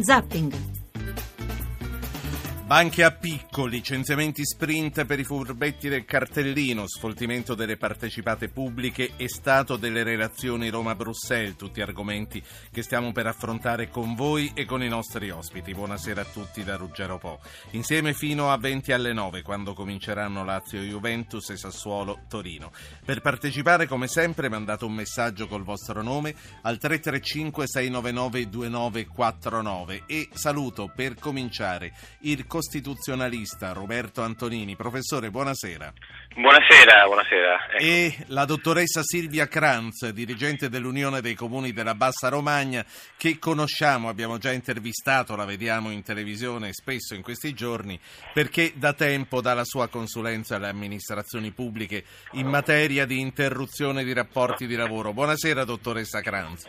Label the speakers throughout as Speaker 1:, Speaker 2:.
Speaker 1: Zapping.
Speaker 2: Banche a picco, licenziamenti sprint per i furbetti del cartellino, sfoltimento delle partecipate pubbliche e stato delle relazioni Roma-Bruxelles, tutti argomenti che stiamo per affrontare con voi e con i nostri ospiti. Buonasera a tutti da Ruggero Po. Insieme fino a 20 alle 9, quando cominceranno Lazio Juventus e Sassuolo Torino. Per partecipare, come sempre, mandate un messaggio col vostro nome al 335 699 2949 e saluto per cominciare il costituzionalista Roberto Antonini. Professore, buonasera.
Speaker 3: Buonasera, buonasera.
Speaker 2: Ecco. E la dottoressa Silvia Kranz, dirigente dell'Unione dei Comuni della Bassa Romagna, che conosciamo, abbiamo già intervistato, la vediamo in televisione spesso in questi giorni, perché da tempo dà la sua consulenza alle amministrazioni pubbliche in materia di interruzione di rapporti di lavoro. Buonasera, dottoressa Kranz.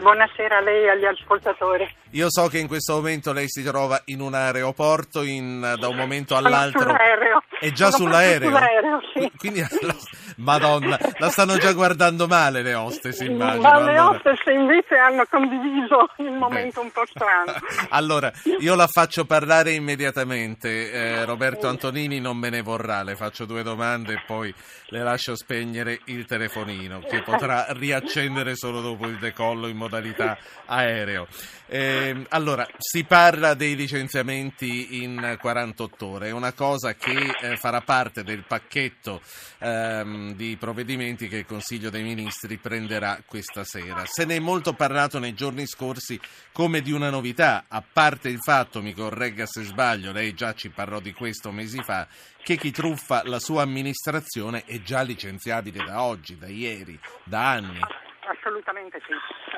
Speaker 4: Buonasera a lei e agli ascoltatori.
Speaker 2: Io so che in questo momento lei si trova in un aeroporto in, da un momento all'altro.
Speaker 4: Sono sull'aereo.
Speaker 2: È già
Speaker 4: Sono
Speaker 2: sull'aereo?
Speaker 4: sull'aereo sì.
Speaker 2: Quindi, Madonna, la stanno già guardando male le hostess, immagino.
Speaker 4: Ma le
Speaker 2: allora.
Speaker 4: hostess invece hanno condiviso il momento un po' strano.
Speaker 2: allora, io la faccio parlare immediatamente. Eh, Roberto Antonini non me ne vorrà, le faccio due domande e poi le lascio spegnere il telefonino, che potrà riaccendere solo dopo il decollo in modalità aereo. Eh, allora, si parla dei licenziamenti in 48 ore, è una cosa che eh, farà parte del pacchetto ehm, di provvedimenti che il Consiglio dei Ministri prenderà questa sera. Se ne è molto parlato nei giorni scorsi come di una novità, a parte il fatto, mi corregga se sbaglio, lei già ci parlò di questo mesi fa, che chi truffa la sua amministrazione è già licenziabile da oggi, da ieri, da anni.
Speaker 4: Assolutamente sì,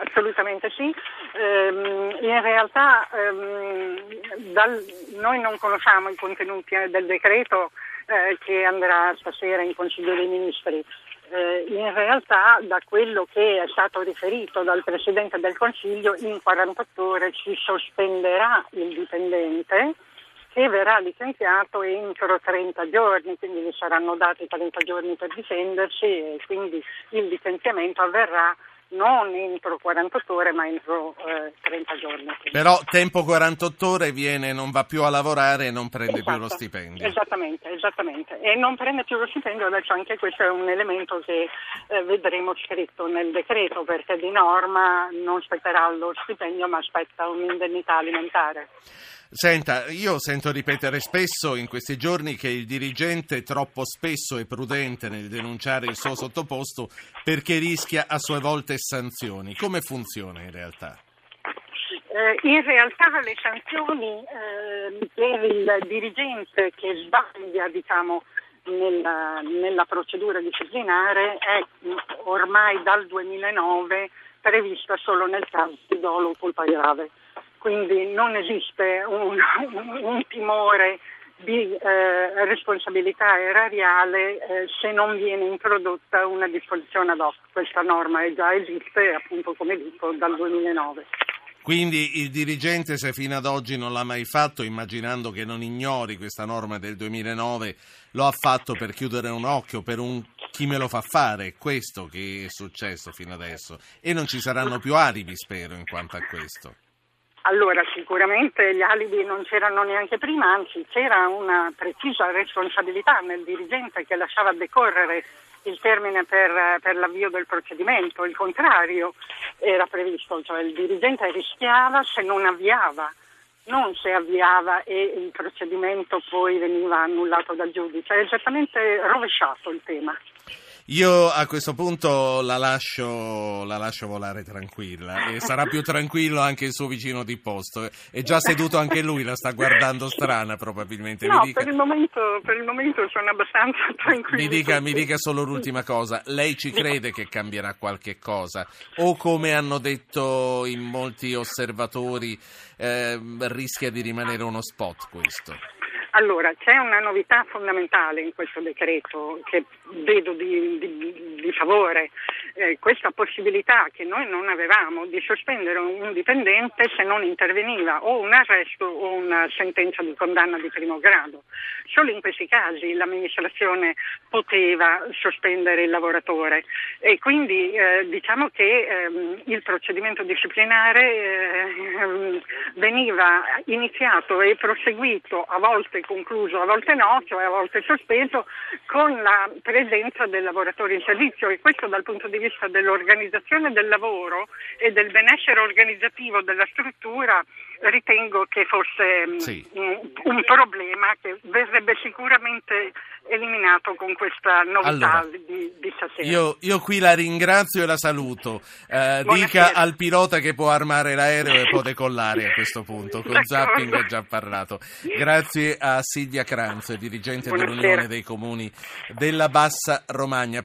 Speaker 4: assolutamente sì. Ehm, in realtà ehm, dal, noi non conosciamo i contenuti eh, del decreto eh, che andrà stasera in Consiglio dei Ministri. Eh, in realtà da quello che è stato riferito dal Presidente del Consiglio in 48 ore ci sospenderà il dipendente che verrà licenziato entro 30 giorni, quindi gli saranno dati 30 giorni per difendersi e quindi il licenziamento avverrà non entro 48 ore ma entro eh, 30 giorni.
Speaker 2: Però tempo 48 ore viene, non va più a lavorare e non prende
Speaker 4: esatto,
Speaker 2: più lo stipendio.
Speaker 4: Esattamente, esattamente. E non prende più lo stipendio, adesso anche questo è un elemento che eh, vedremo scritto nel decreto perché di norma non spetterà lo stipendio ma aspetta un'indennità alimentare.
Speaker 2: Senta, io sento ripetere spesso in questi giorni che il dirigente troppo spesso è prudente nel denunciare il suo sottoposto perché rischia a sue volte sanzioni. Come funziona in realtà?
Speaker 4: Eh, in realtà le sanzioni eh, per il dirigente che sbaglia diciamo, nella, nella procedura disciplinare è ormai dal 2009 prevista solo nel caso di dolo o colpa grave quindi non esiste un, un, timore di eh, responsabilità erariale eh, se non viene introdotta una disposizione ad hoc. Questa norma già esiste, appunto come dico, dal 2009.
Speaker 2: Quindi il dirigente, se fino ad oggi non l'ha mai fatto, immaginando che non ignori questa norma del 2009, lo ha fatto per chiudere un occhio, per un chi me lo fa fare, è questo che è successo fino adesso. E non ci saranno più alibi, spero, in quanto a questo.
Speaker 4: Allora, sicuramente gli alibi non c'erano neanche prima, anzi c'era una precisa responsabilità nel dirigente che lasciava decorrere il termine per, per, l'avvio del procedimento, il contrario era previsto, cioè il dirigente rischiava se non avviava, non se avviava e il procedimento poi veniva annullato dal giudice, è esattamente rovesciato il tema.
Speaker 2: Io a questo punto la lascio, la lascio, volare tranquilla e sarà più tranquillo anche il suo vicino di posto. È già seduto anche lui, la sta guardando strana probabilmente.
Speaker 4: No,
Speaker 2: dica...
Speaker 4: per, il momento, per, il momento, sono abbastanza tranquillo.
Speaker 2: Mi dica, mi dica solo l'ultima cosa, lei ci crede che cambierà qualche cosa? O come hanno detto in molti osservatori, eh, rischia di rimanere uno spot questo?
Speaker 4: Allora, c'è una novità fondamentale in questo decreto che vedo di, di, di favore, eh, questa possibilità che noi non avevamo di sospendere un dipendente se non interveniva o un arresto o una sentenza di condanna di primo grado. Solo in questi casi l'amministrazione poteva sospendere il lavoratore e quindi eh, diciamo che ehm, il procedimento disciplinare eh, veniva iniziato e proseguito a volte concluso, a volte no, cioè a volte sospeso, con la presenza del lavoratore in servizio e questo dal punto di vista dell'organizzazione del lavoro e del benessere organizzativo della struttura ritengo che fosse mm, sì. un, problema che verrebbe sicuramente eliminato con questa novità
Speaker 2: allora,
Speaker 4: di, stasera.
Speaker 2: Io, io, qui la ringrazio e la saluto. Eh, dica al pilota che può armare l'aereo e può decollare a questo punto. Con Zapping ho già parlato. Grazie a Silvia Kranz, dirigente Buonasera. dell'Unione dei Comuni della Bassa Romagna.